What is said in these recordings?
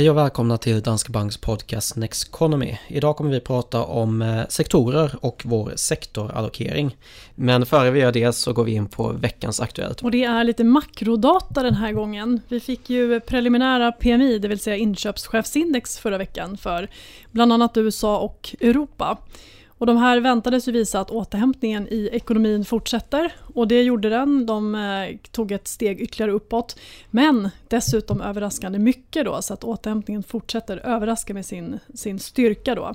Hej och välkomna till Danske Banks podcast Next Economy. Idag kommer vi prata om eh, sektorer och vår sektorallokering. Men före vi gör det så går vi in på veckans Aktuellt. Och det är lite makrodata den här gången. Vi fick ju preliminära PMI, det vill säga inköpschefsindex förra veckan för bland annat USA och Europa. Och de här väntades ju visa att återhämtningen i ekonomin fortsätter och det gjorde den. De eh, tog ett steg ytterligare uppåt. Men dessutom överraskande mycket då så att återhämtningen fortsätter överraska med sin, sin styrka då.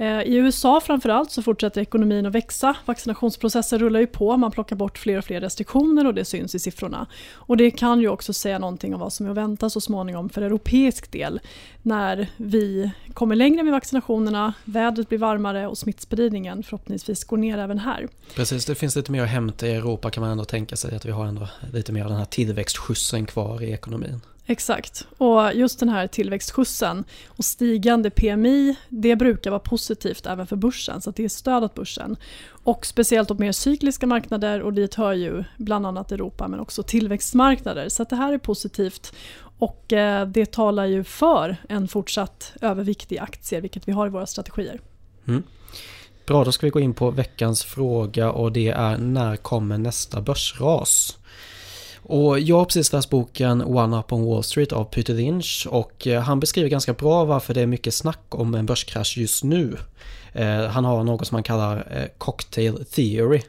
Eh, I USA framförallt så fortsätter ekonomin att växa. Vaccinationsprocessen rullar ju på, man plockar bort fler och fler restriktioner och det syns i siffrorna. Och det kan ju också säga någonting om vad som är att vänta så småningom för europeisk del när vi kommer längre med vaccinationerna, vädret blir varmare och smittspridningen förhoppningsvis går ner även här. Precis, det finns lite mer att hämta i Europa kan man ändå tänka sig att vi har ändå lite mer av den här tillväxtskjutsen kvar i ekonomin. Exakt. Och just den här tillväxtskjutsen och stigande PMI, det brukar vara positivt även för börsen, så det är stöd åt börsen. Och speciellt åt mer cykliska marknader och dit hör ju bland annat Europa men också tillväxtmarknader. Så det här är positivt och eh, det talar ju för en fortsatt övervikt i aktier, vilket vi har i våra strategier. Mm. Bra, då ska vi gå in på veckans fråga och det är när kommer nästa börsras? Och jag har precis läst boken One Up on Wall Street av Peter Lynch och eh, han beskriver ganska bra varför det är mycket snack om en börskrasch just nu. Eh, han har något som han kallar eh, cocktail theory.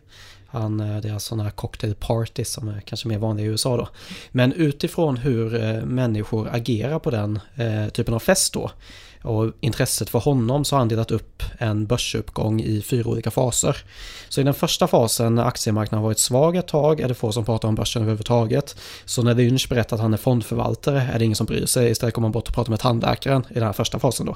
Han, det är alltså sådana här cocktail parties som är kanske mer vanliga i USA då. Men utifrån hur människor agerar på den typen av fest då och intresset för honom så har han delat upp en börsuppgång i fyra olika faser. Så i den första fasen när aktiemarknaden varit svag ett tag är det få som pratar om börsen överhuvudtaget. Så när Lynch berättar att han är fondförvaltare är det ingen som bryr sig. Istället kommer man bort och pratar med tandläkaren i den här första fasen då.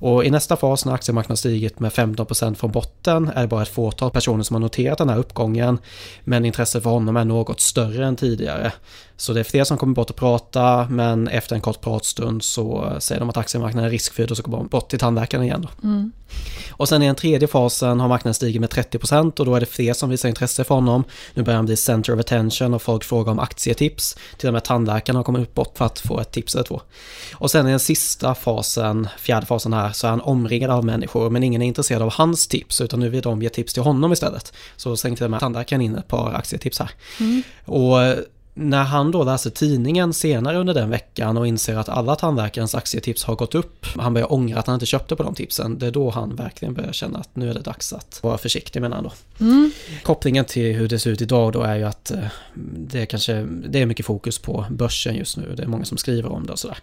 Och i nästa fas när aktiemarknaden stigit med 15% från botten är det bara ett fåtal personer som har noterat den här uppgången. Men intresset för honom är något större än tidigare. Så det är fler som kommer bort och prata men efter en kort pratstund så säger de att aktiemarknaden är riskfylld och så går de bort till tandläkaren igen. Då. Mm. Och sen i den tredje fasen har marknaden stigit med 30% och då är det fler som visar intresse för honom. Nu börjar han bli center of attention och folk frågar om aktietips. Till och med tandläkaren har kommit bort för att få ett tips eller två. Och sen i den sista fasen, fjärde fasen här, så är han omringad av människor men ingen är intresserad av hans tips utan nu vill de ge tips till honom istället. Så till och med tandläkaren in ett par aktietips här. Mm. Och när han då läser tidningen senare under den veckan och inser att alla tandläkarens aktietips har gått upp, han börjar ångra att han inte köpte på de tipsen, det är då han verkligen börjar känna att nu är det dags att vara försiktig menar han då. Mm. Kopplingen till hur det ser ut idag då är ju att eh, det är kanske, det är mycket fokus på börsen just nu, det är många som skriver om det och sådär.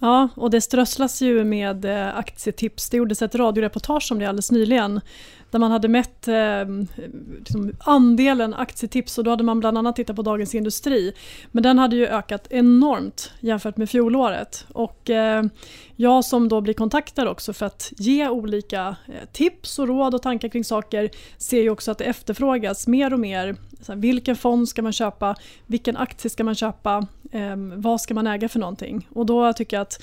Ja, och det strösslas ju med eh, aktietips. Det gjordes ett radioreportage om det alldeles nyligen där man hade mätt eh, liksom andelen aktietips och då hade man bland annat tittat på Dagens Industri. Men den hade ju ökat enormt jämfört med fjolåret. Och eh, jag som då blir kontaktad också för att ge olika eh, tips och råd och tankar kring saker ser ju också att det efterfrågas mer och mer. Så här, vilken fond ska man köpa? Vilken aktie ska man köpa? Eh, vad ska man äga för någonting? Och då tycker jag att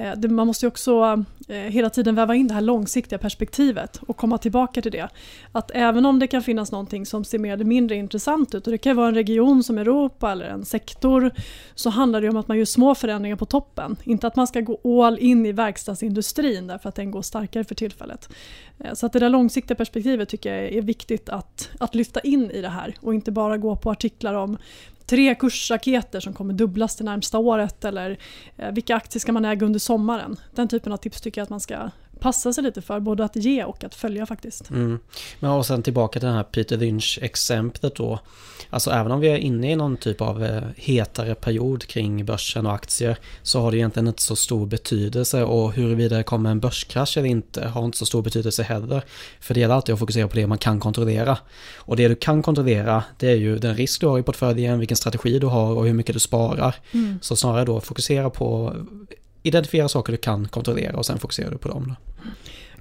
Eh, man måste ju också eh, hela tiden väva in det här långsiktiga perspektivet och komma tillbaka till det. Att även om det kan finnas någonting som ser mer eller mindre intressant ut och det kan vara en region som Europa eller en sektor så handlar det om att man gör små förändringar på toppen. Inte att man ska gå all in i verkstadsindustrin därför att den går starkare för tillfället. Eh, så att det där långsiktiga perspektivet tycker jag är viktigt att, att lyfta in i det här och inte bara gå på artiklar om tre kursraketer som kommer dubblas det närmsta året eller eh, vilka aktier ska man äga under sommaren. Den typen av tips tycker jag att man ska passa sig lite för, både att ge och att följa faktiskt. Mm. Men och sen tillbaka till den här Peter Lynch-exemplet då. Alltså även om vi är inne i någon typ av eh, hetare period kring börsen och aktier så har det egentligen inte så stor betydelse och huruvida det kommer en börskrasch eller inte har inte så stor betydelse heller. För det gäller alltid att fokusera på det man kan kontrollera. Och det du kan kontrollera det är ju den risk du har i portföljen, vilken strategi du har och hur mycket du sparar. Mm. Så snarare då fokusera på identifiera saker du kan kontrollera och sen fokuserar du på dem. Då.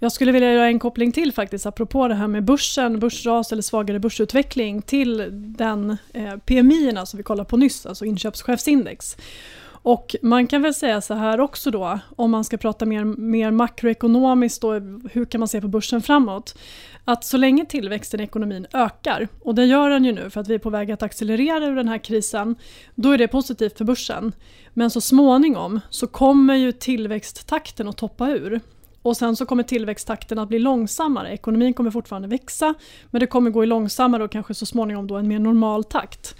Jag skulle vilja göra en koppling till faktiskt apropå det här med börsen, börsras eller svagare börsutveckling till den eh, PMI som vi kollade på nyss, alltså inköpschefsindex. Och man kan väl säga så här också då, om man ska prata mer, mer makroekonomiskt då, hur kan man se på börsen framåt? Att så länge tillväxten i ekonomin ökar, och det gör den ju nu för att vi är på väg att accelerera ur den här krisen, då är det positivt för börsen. Men så småningom så kommer ju tillväxttakten att toppa ur. Och sen så kommer tillväxttakten att bli långsammare. Ekonomin kommer fortfarande växa men det kommer gå i långsammare och kanske så småningom då en mer normal takt.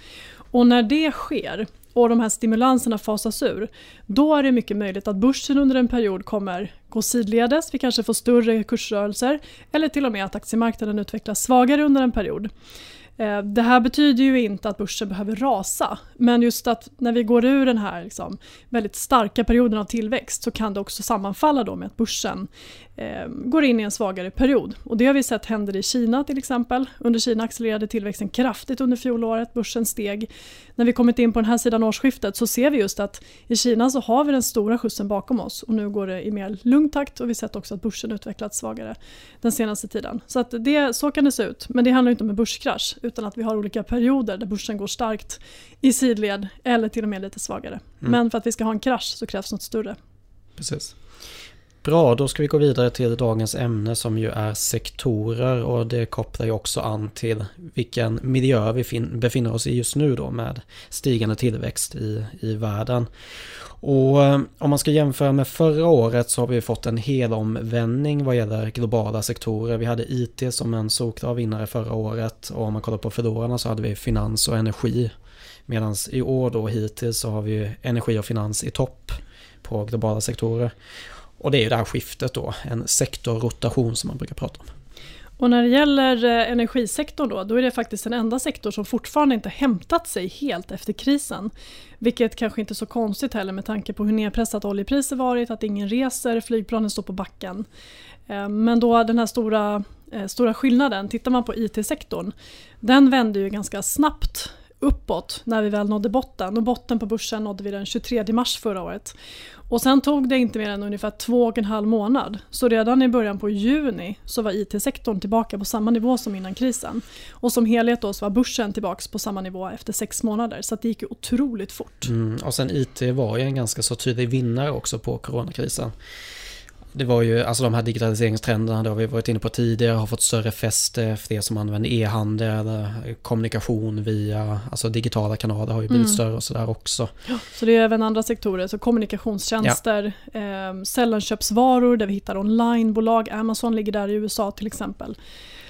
Och när det sker och de här stimulanserna fasas ur, då är det mycket möjligt att börsen under en period kommer gå sidledes, vi kanske får större kursrörelser eller till och med att aktiemarknaden utvecklas svagare under en period. Eh, det här betyder ju inte att börsen behöver rasa, men just att när vi går ur den här liksom väldigt starka perioden av tillväxt så kan det också sammanfalla då med att börsen eh, går in i en svagare period. Och det har vi sett händer i Kina till exempel. Under Kina accelererade tillväxten kraftigt under fjolåret, börsen steg. När vi kommit in på den här sidan årsskiftet så ser vi just att i Kina så har vi den stora skjutsen bakom oss och nu går det i mer lugn takt och vi har sett också att börsen utvecklats svagare den senaste tiden. Så, att det, så kan det se ut, men det handlar inte om en börskrasch utan att vi har olika perioder där börsen går starkt i sidled eller till och med lite svagare. Mm. Men för att vi ska ha en krasch så krävs något större. Precis. Bra, då ska vi gå vidare till dagens ämne som ju är sektorer och det kopplar ju också an till vilken miljö vi befinner oss i just nu då med stigande tillväxt i, i världen. Och eh, om man ska jämföra med förra året så har vi fått en helomvändning vad gäller globala sektorer. Vi hade IT som en solklar vinnare förra året och om man kollar på förlorarna så hade vi finans och energi. Medan i år då hittills så har vi energi och finans i topp på globala sektorer. Och det är ju det här skiftet då, en sektorrotation som man brukar prata om. Och när det gäller eh, energisektorn då, då är det faktiskt den enda sektor som fortfarande inte hämtat sig helt efter krisen. Vilket kanske inte är så konstigt heller med tanke på hur nedpressat oljepriset varit, att ingen reser, flygplanen står på backen. Eh, men då den här stora, eh, stora skillnaden, tittar man på IT-sektorn, den vände ju ganska snabbt uppåt när vi väl nådde botten. Och botten på börsen nådde vi den 23 mars förra året. Och sen tog det inte mer än ungefär två och en halv månad. Så redan i början på juni så var IT-sektorn tillbaka på samma nivå som innan krisen. Och som helhet då så var börsen tillbaka på samma nivå efter sex månader. Så det gick ju otroligt fort. Mm, och sen IT var ju en ganska så tydlig vinnare också på coronakrisen. Det var ju, alltså de här digitaliseringstrenderna, det har vi varit inne på tidigare, har fått större fäste, fler som använder e-handel, kommunikation via, alltså digitala kanaler har ju blivit mm. större och sådär också. Ja, så det är även andra sektorer, så kommunikationstjänster, ja. eh, sällanköpsvaror där vi hittar onlinebolag, Amazon ligger där i USA till exempel.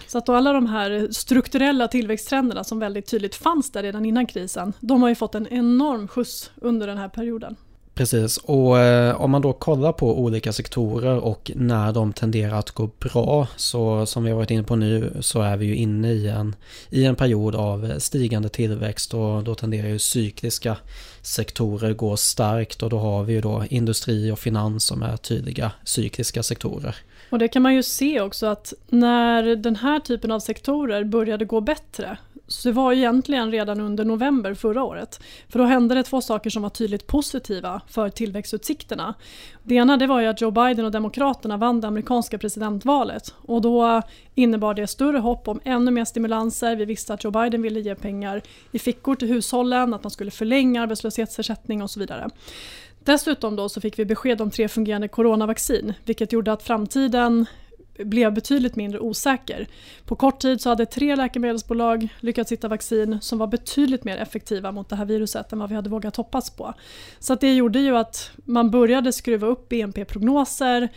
Så att alla de här strukturella tillväxttrenderna som väldigt tydligt fanns där redan innan krisen, de har ju fått en enorm skjuts under den här perioden. Precis, och eh, om man då kollar på olika sektorer och när de tenderar att gå bra så som vi har varit inne på nu så är vi ju inne i en, i en period av stigande tillväxt och då tenderar ju cykliska sektorer gå starkt och då har vi ju då industri och finans som är tydliga cykliska sektorer. Och det kan man ju se också att när den här typen av sektorer började gå bättre så det var egentligen redan under november förra året. För då hände det två saker som var tydligt positiva för tillväxtutsikterna. Det ena det var ju att Joe Biden och Demokraterna vann det amerikanska presidentvalet och då innebar det större hopp om ännu mer stimulanser. Vi visste att Joe Biden ville ge pengar i fickor till hushållen, att man skulle förlänga arbetslöshetsersättning och så vidare. Dessutom då så fick vi besked om tre fungerande coronavaccin vilket gjorde att framtiden blev betydligt mindre osäker. På kort tid så hade tre läkemedelsbolag lyckats hitta vaccin som var betydligt mer effektiva mot det här viruset än vad vi hade vågat hoppas på. Så det gjorde ju att man började skruva upp BNP-prognoser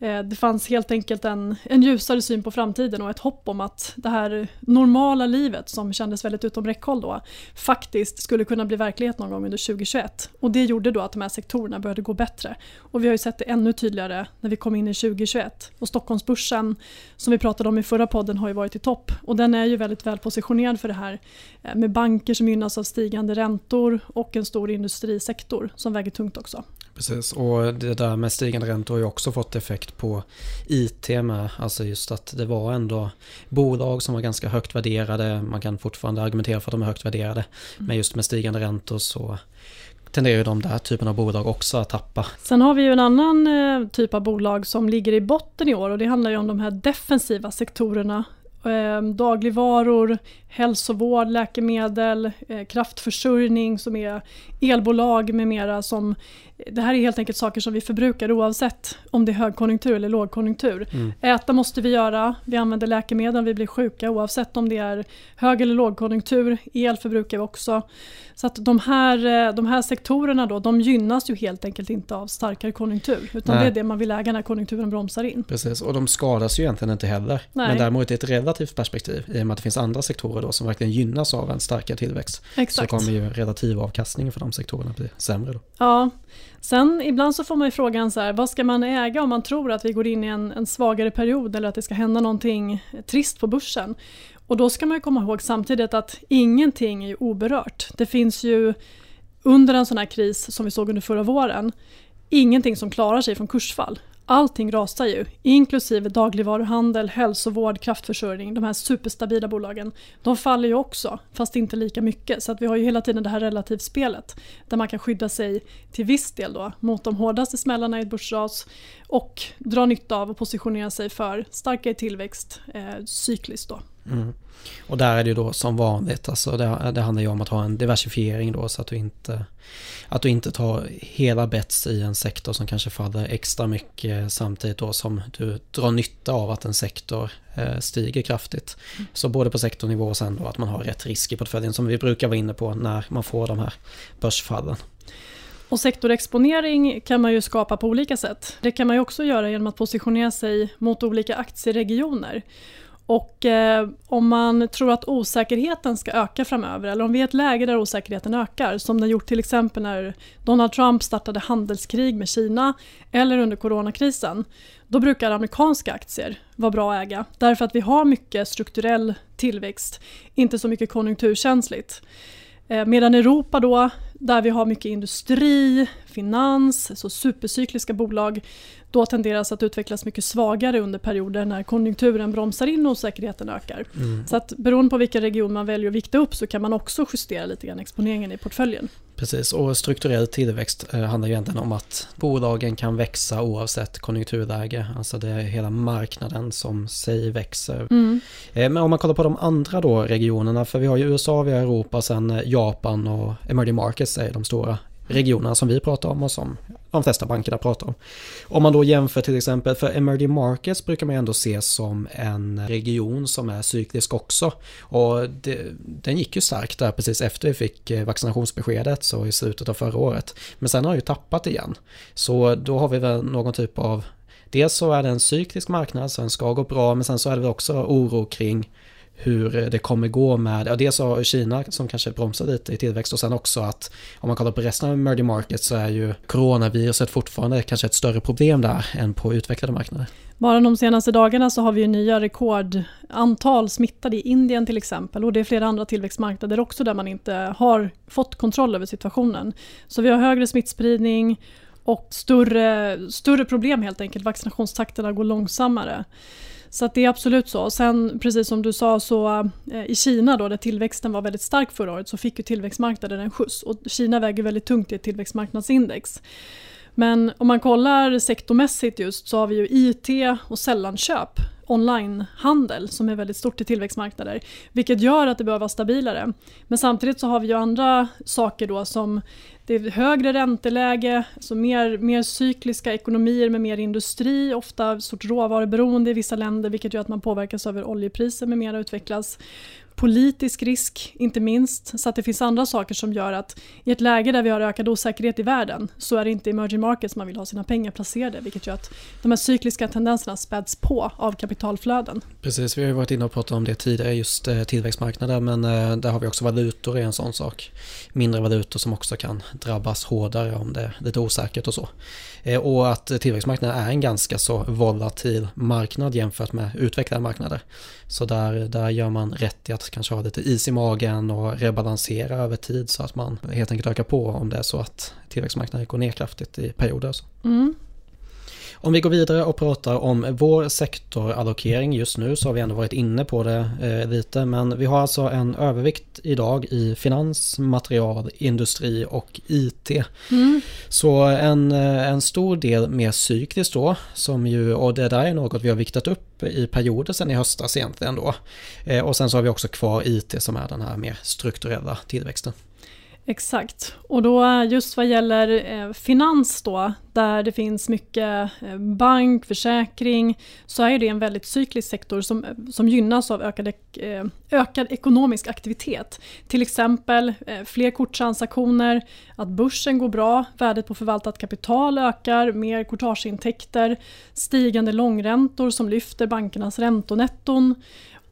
Eh, det fanns helt enkelt en, en ljusare syn på framtiden och ett hopp om att det här normala livet som kändes väldigt utom räckhåll då faktiskt skulle kunna bli verklighet någon gång under 2021. Och det gjorde då att de här sektorerna började gå bättre. Och vi har ju sett det ännu tydligare när vi kom in i 2021. Och Stockholmsbörsen som vi pratade om i förra podden har ju varit i topp och den är ju väldigt väl positionerad för det här eh, med banker som gynnas av stigande räntor och en stor industrisektor som väger tungt också. Precis, och det där med stigande räntor har ju också fått effekt på IT med. Alltså just att det var ändå bolag som var ganska högt värderade. Man kan fortfarande argumentera för att de är högt värderade. Mm. Men just med stigande räntor så tenderar ju de där typen av bolag också att tappa. Sen har vi ju en annan eh, typ av bolag som ligger i botten i år och det handlar ju om de här defensiva sektorerna eh, dagligvaror, hälsovård, läkemedel, eh, kraftförsörjning som är elbolag med mera som det här är helt enkelt saker som vi förbrukar oavsett om det är högkonjunktur eller lågkonjunktur. Mm. Äta måste vi göra, vi använder läkemedel vi blir sjuka oavsett om det är hög eller lågkonjunktur. El förbrukar vi också. Så att de här, eh, de här sektorerna då, de gynnas ju helt enkelt inte av starkare konjunktur. Utan Nej. det är det man vill äga när konjunkturen bromsar in. Precis, och de skadas ju egentligen inte heller. Nej. Men däremot i ett relativt perspektiv, i och med att det finns andra sektorer då som verkligen gynnas av en starkare tillväxt. Exakt. Så kommer ju relativavkastningen för de sektorerna bli sämre. Då. Ja, Sen ibland så får man ju frågan så här, vad ska man äga om man tror att vi går in i en, en svagare period eller att det ska hända någonting trist på börsen. Och då ska man komma ihåg samtidigt att ingenting är oberört. Det finns ju under en sån här kris som vi såg under förra våren, ingenting som klarar sig från kursfall. Allting rasar ju, inklusive dagligvaruhandel, hälsovård, kraftförsörjning. De här superstabila bolagen. De faller ju också, fast inte lika mycket. Så att vi har ju hela tiden det här relativspelet där man kan skydda sig till viss del då, mot de hårdaste smällarna i ett börsras och dra nytta av och positionera sig för starkare tillväxt eh, cykliskt. Då. Mm. Och där är det ju då som vanligt, alltså det, det handlar ju om att ha en diversifiering då så att du inte att du inte tar hela bets i en sektor som kanske faller extra mycket samtidigt då som du drar nytta av att en sektor eh, stiger kraftigt. Mm. Så både på sektornivå och sen då att man har rätt risk i portföljen som vi brukar vara inne på när man får de här börsfallen. Och sektorexponering kan man ju skapa på olika sätt. Det kan man ju också göra genom att positionera sig mot olika aktieregioner. Och eh, om man tror att osäkerheten ska öka framöver eller om vi är i ett läge där osäkerheten ökar som den gjort till exempel när Donald Trump startade handelskrig med Kina eller under coronakrisen då brukar amerikanska aktier vara bra att äga därför att vi har mycket strukturell tillväxt, inte så mycket konjunkturkänsligt. Eh, medan Europa då, där vi har mycket industri, finans, så supercykliska bolag, då tenderas att utvecklas mycket svagare under perioder när konjunkturen bromsar in och osäkerheten ökar. Mm. Så att beroende på vilken region man väljer att vikta upp så kan man också justera lite grann exponeringen i portföljen. Precis, och strukturell tillväxt eh, handlar ju egentligen om att bolagen kan växa oavsett konjunkturläge. Alltså det är hela marknaden som sig växer. Mm. Eh, men om man kollar på de andra då regionerna, för vi har ju USA, vi har Europa, sen eh, Japan och emerging markets är de stora regionerna som vi pratar om och som de flesta bankerna pratar om. Om man då jämför till exempel, för emerging markets brukar man ändå se som en region som är cyklisk också. Och det, den gick ju starkt där precis efter vi fick eh, vaccinationsbeskedet, så i slutet av förra året. Men sen har ju tappat igen. Så då har vi väl någon typ av Dels så är det en cyklisk marknad, så den ska gå bra, men sen så är det väl också oro kring hur det kommer gå med, ja dels har Kina som kanske bromsar lite i tillväxt och sen också att om man kollar på resten av emerging markets så är ju coronaviruset fortfarande kanske ett större problem där än på utvecklade marknader. Bara de senaste dagarna så har vi ju nya rekordantal smittade i Indien till exempel och det är flera andra tillväxtmarknader också där man inte har fått kontroll över situationen. Så vi har högre smittspridning och större, större problem helt enkelt, vaccinationstakterna går långsammare. Så det är absolut så. Sen precis som du sa så eh, i Kina då där tillväxten var väldigt stark förra året så fick ju tillväxtmarknaden en skjuts och Kina väger väldigt tungt i ett tillväxtmarknadsindex. Men om man kollar sektormässigt just så har vi ju IT och sällanköp onlinehandel som är väldigt stort i tillväxtmarknader. Vilket gör att det behöver vara stabilare. Men samtidigt så har vi ju andra saker då som det är högre ränteläge, så mer, mer cykliska ekonomier med mer industri, ofta stort råvaruberoende i vissa länder vilket gör att man påverkas över oljepriser med mera utvecklas politisk risk, inte minst. Så att det finns andra saker som gör att i ett läge där vi har ökad osäkerhet i världen så är det inte emerging markets man vill ha sina pengar placerade vilket gör att de här cykliska tendenserna späds på av kapitalflöden. Precis, vi har ju varit inne och pratat om det tidigare, just eh, tillväxtmarknader men eh, där har vi också valutor i en sån sak. Mindre valutor som också kan drabbas hårdare om det är lite osäkert och så. Eh, och att tillväxtmarknaden är en ganska så volatil marknad jämfört med utvecklade marknader. Så där, där gör man rätt i att kanske ha lite is i magen och rebalansera över tid så att man helt enkelt ökar på om det är så att tillväxtmarknaden går ner kraftigt i perioder. Alltså. Mm. Om vi går vidare och pratar om vår sektorallokering just nu så har vi ändå varit inne på det eh, lite men vi har alltså en övervikt idag i finans, material, industri och IT. Mm. Så en, eh, en stor del mer cykliskt då som ju, och det där är något vi har viktat upp i perioder sen i höstas egentligen då. Eh, och sen så har vi också kvar IT som är den här mer strukturella tillväxten. Exakt, och då just vad gäller eh, finans då, där det finns mycket eh, bank, försäkring, så är det en väldigt cyklisk sektor som, som gynnas av ökad, eh, ökad ekonomisk aktivitet. Till exempel eh, fler korttransaktioner, att börsen går bra, värdet på förvaltat kapital ökar, mer courtageintäkter, stigande långräntor som lyfter bankernas räntonetton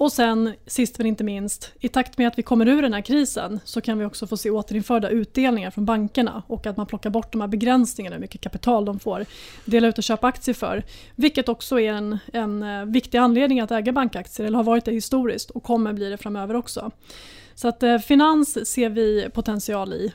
och sen sist men inte minst, i takt med att vi kommer ur den här krisen så kan vi också få se återinförda utdelningar från bankerna och att man plockar bort de här begränsningarna hur mycket kapital de får dela ut och köpa aktier för. Vilket också är en, en eh, viktig anledning att äga bankaktier, eller har varit det historiskt och kommer bli det framöver också. Så att eh, finans ser vi potential i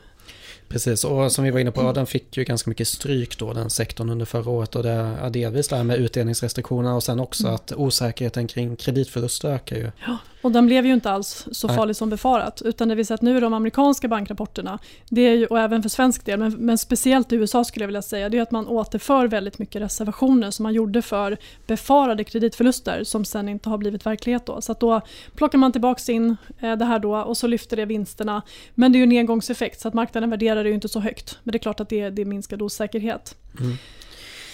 Precis, och som vi var inne på, den fick ju ganska mycket stryk då, den sektorn under förra året. Och det är delvis det här med utdelningsrestriktioner och sen också mm. att osäkerheten kring kreditförluster ökar ju. Ja, och den blev ju inte alls så farlig som befarat. Utan det vi sett nu i de amerikanska bankrapporterna, det är ju, och även för svensk del, men, men, speciellt i USA skulle jag vilja säga, det är att man återför väldigt mycket reservationer som man gjorde för befarade kreditförluster som sen inte har blivit verklighet. Då. Så att då plockar man tillbaka in eh, det här då och så lyfter det vinsterna. Men det är ju en engångseffekt så att marknaden värderar det ju inte så högt. Men det är klart att det, det är minskad osäkerhet. Mm.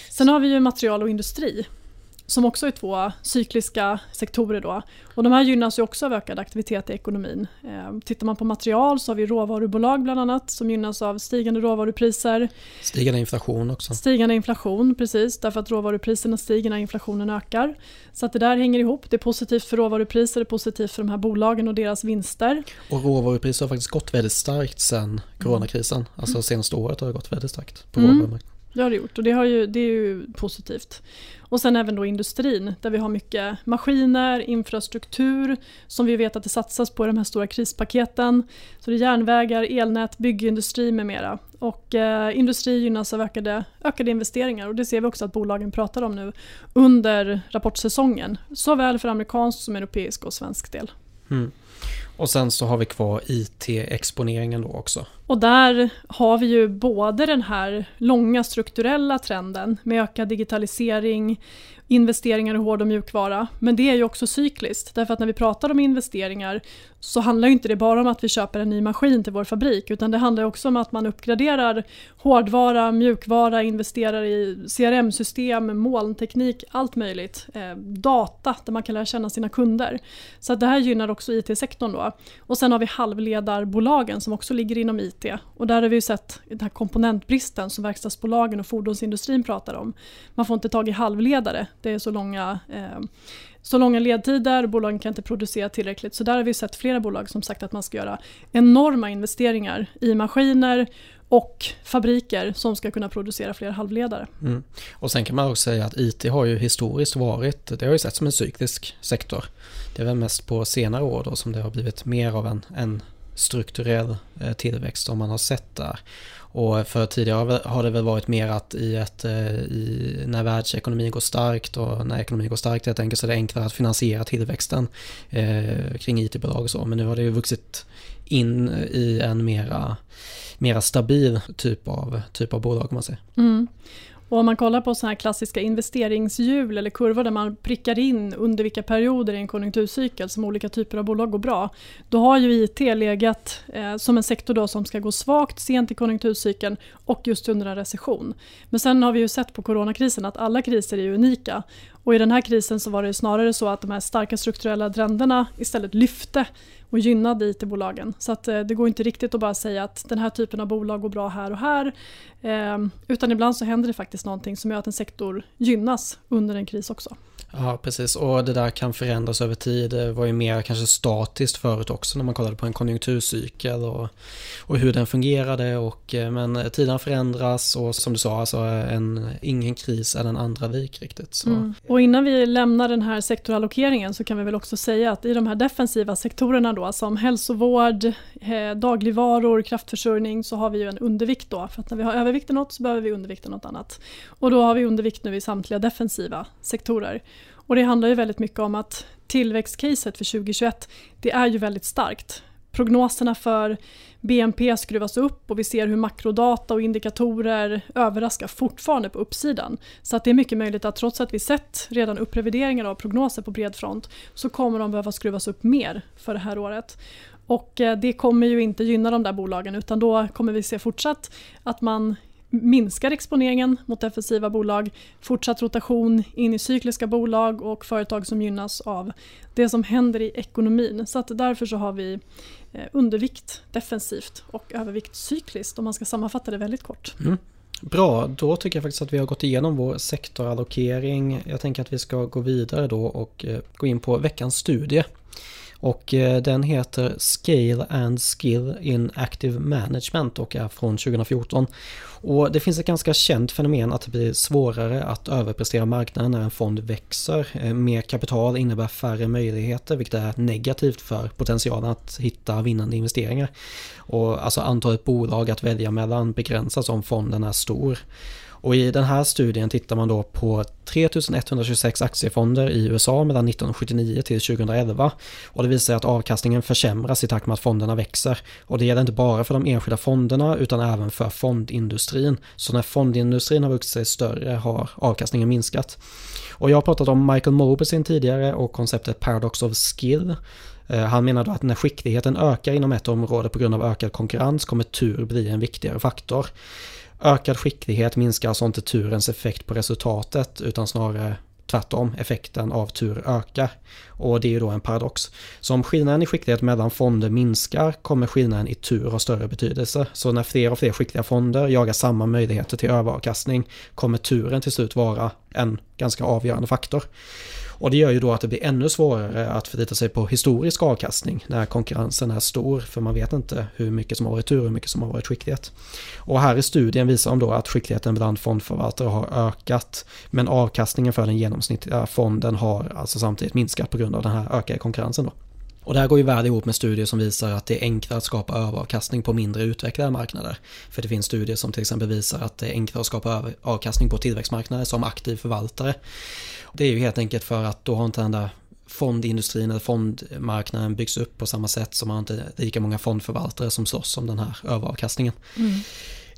Sen har vi ju material och industri som också är två cykliska sektorer. Då. Och de här gynnas ju också av ökad aktivitet i ekonomin. Eh, tittar man på material så har vi råvarubolag bland annat som gynnas av stigande råvarupriser. Stigande inflation också. Stigande inflation, precis. Därför att råvarupriserna stiger när inflationen ökar. Så att det där hänger ihop. Det är positivt för råvarupriser, det är positivt för de här bolagen och deras vinster. Och råvarupriser har faktiskt gått väldigt starkt sedan coronakrisen. Alltså senaste året har det gått väldigt starkt på mm. råvarumarknaden. Det har det gjort och det, har ju, det är ju positivt. Och sen även då industrin där vi har mycket maskiner, infrastruktur som vi vet att det satsas på i de här stora krispaketen. Så det är järnvägar, elnät, byggindustri med mera. Och eh, industri gynnas av ökade, ökade investeringar och det ser vi också att bolagen pratar om nu under rapportsäsongen. Såväl för amerikansk som europeisk och svensk del. Mm. Och sen så har vi kvar IT-exponeringen då också. Och där har vi ju både den här långa strukturella trenden med ökad digitalisering, investeringar i hård och mjukvara. Men det är ju också cykliskt, därför att när vi pratar om investeringar så handlar inte det bara om att vi köper en ny maskin till vår fabrik, utan det handlar också om att man uppgraderar hårdvara, mjukvara, investerar i CRM-system, molnteknik, allt möjligt. Eh, data där man kan lära känna sina kunder. Så att det här gynnar också IT-sektorn då. Och sen har vi halvledarbolagen som också ligger inom IT. Och där har vi ju sett den här komponentbristen som verkstadsbolagen och fordonsindustrin pratar om. Man får inte tag i halvledare det är så långa, eh, så långa ledtider, bolagen kan inte producera tillräckligt. Så där har vi sett flera bolag som sagt att man ska göra enorma investeringar i maskiner och fabriker som ska kunna producera fler halvledare. Mm. Och sen kan man också säga att IT har ju historiskt varit, det har ju sett som en cyklisk sektor. Det är väl mest på senare år då som det har blivit mer av en, en strukturell eh, tillväxt som man har sett där. Och för tidigare har det väl varit mer att i ett, eh, i, när världsekonomin går starkt och när ekonomin går starkt helt enkelt så är det enklare att finansiera tillväxten eh, kring IT-bolag och så. Men nu har det ju vuxit in i en mera, mera stabil typ av, typ av bolag om man säger. Mm. Och om man kollar på sådana här klassiska investeringshjul eller kurvor där man prickar in under vilka perioder i en konjunkturcykel som olika typer av bolag går bra. Då har ju IT legat eh, som en sektor då som ska gå svagt sent i konjunkturcykeln och just under en recession. Men sen har vi ju sett på coronakrisen att alla kriser är unika. Och i den här krisen så var det snarare så att de här starka strukturella trenderna istället lyfte och gynnade IT-bolagen. Så att, eh, det går inte riktigt att bara säga att den här typen av bolag går bra här och här. Eh, utan ibland så händer det faktiskt någonting som gör att en sektor gynnas under en kris också. Ja, precis. Och det där kan förändras över tid. Det var ju mer kanske statiskt förut också när man kollade på en konjunkturcykel och, och hur den fungerade. Och, eh, men eh, tiden förändras och som du sa, alltså eh, en, ingen kris är den andra lik riktigt. Så. Mm. Och innan vi lämnar den här sektorallokeringen så kan vi väl också säga att i de här defensiva sektorerna då som hälsovård, eh, dagligvaror, kraftförsörjning så har vi ju en undervikt då. För att när vi har övervikt i något så behöver vi undervikt i något annat. Och då har vi undervikt nu i samtliga defensiva sektorer. Och det handlar ju väldigt mycket om att tillväxtcaset för 2021, det är ju väldigt starkt. Prognoserna för BNP skruvas upp och vi ser hur makrodata och indikatorer överraskar fortfarande på uppsidan. Så att det är mycket möjligt att trots att vi sett redan upprevideringar av prognoser på bred front så kommer de behöva skruvas upp mer för det här året. Och eh, det kommer ju inte gynna de där bolagen utan då kommer vi se fortsatt att man minskar exponeringen mot defensiva bolag, fortsatt rotation in i cykliska bolag och företag som gynnas av det som händer i ekonomin. Så att därför så har vi eh, undervikt defensivt och övervikt cykliskt om man ska sammanfatta det väldigt kort. Mm. Bra, då tycker jag faktiskt att vi har gått igenom vår sektorallokering. Jag tänker att vi ska gå vidare då och eh, gå in på veckans studie. Och eh, den heter Scale and Skill in Active Management och är från 2014. Och det finns ett ganska känt fenomen att det blir svårare att överprestera marknaden när en fond växer. Eh, mer kapital innebär färre möjligheter vilket är negativt för potentialen att hitta vinnande investeringar. Och alltså antalet bolag att välja mellan begränsas om fonden är stor. Och i den här studien tittar man då på 3126 aktiefonder i USA mellan 1979 till 2011. Och det visar att avkastningen försämras i takt med att fonderna växer. Och det gäller inte bara för de enskilda fonderna utan även för fondindustrin. Så när fondindustrin har vuxit sig större har avkastningen minskat. Och jag har pratat om Michael Mobesin tidigare och konceptet Paradox of Skill. Eh, han menar då att när skickligheten ökar inom ett område på grund av ökad konkurrens kommer tur bli en viktigare faktor. Ökad skicklighet minskar alltså inte turens effekt på resultatet utan snarare tvärtom, effekten av tur ökar. Och det är ju då en paradox. Så om skillnaden i skicklighet mellan fonder minskar kommer skillnaden i tur ha större betydelse. Så när fler och fler skickliga fonder jagar samma möjligheter till överavkastning kommer turen till slut vara en ganska avgörande faktor. Och det gör ju då att det blir ännu svårare att förlita sig på historisk avkastning när konkurrensen är stor för man vet inte hur mycket som har varit tur och hur mycket som har varit skicklighet. Och här i studien visar de då att skickligheten bland fondförvaltare har ökat men avkastningen för den genomsnittliga fonden har alltså samtidigt minskat på grund av den här ökade konkurrensen. Då. Och det här går ju väl ihop med studier som visar att det är enklare att skapa överavkastning på mindre utvecklade marknader. För det finns studier som till exempel visar att det är enklare att skapa avkastning på tillväxtmarknader som aktiv förvaltare. Det är ju helt enkelt för att då har inte den där fondindustrin eller fondmarknaden byggs upp på samma sätt som man inte lika många fondförvaltare som slåss om den här överavkastningen. Mm.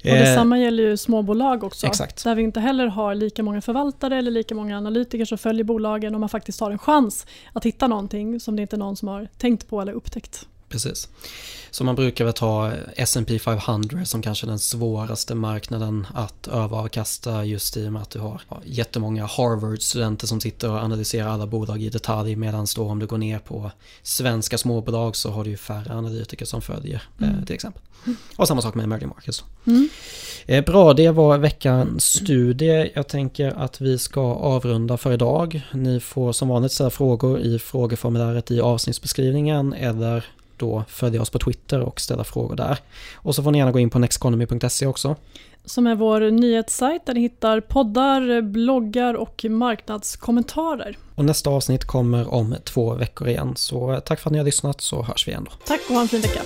Och detsamma gäller ju småbolag också. Exakt. Där vi inte heller har lika många förvaltare eller lika många analytiker som följer bolagen och man faktiskt har en chans att hitta någonting som det inte är någon som har tänkt på eller upptäckt. Precis. Så man brukar väl ta S&P 500 som kanske den svåraste marknaden att överavkasta just i och med att du har jättemånga Harvard-studenter som sitter och analyserar alla bolag i detalj medan då om du går ner på svenska småbolag så har du ju färre analytiker som följer eh, mm. till exempel. Och samma sak med emerging markets. Mm. Eh, bra, det var veckans studie. Jag tänker att vi ska avrunda för idag. Ni får som vanligt ställa frågor i frågeformuläret i avsnittsbeskrivningen eller då följa oss på Twitter och ställa frågor där. Och så får ni gärna gå in på nexteconomy.se också. Som är vår nyhetssajt där ni hittar poddar, bloggar och marknadskommentarer. Och nästa avsnitt kommer om två veckor igen. Så tack för att ni har lyssnat så hörs vi igen då. Tack och ha en fin vecka.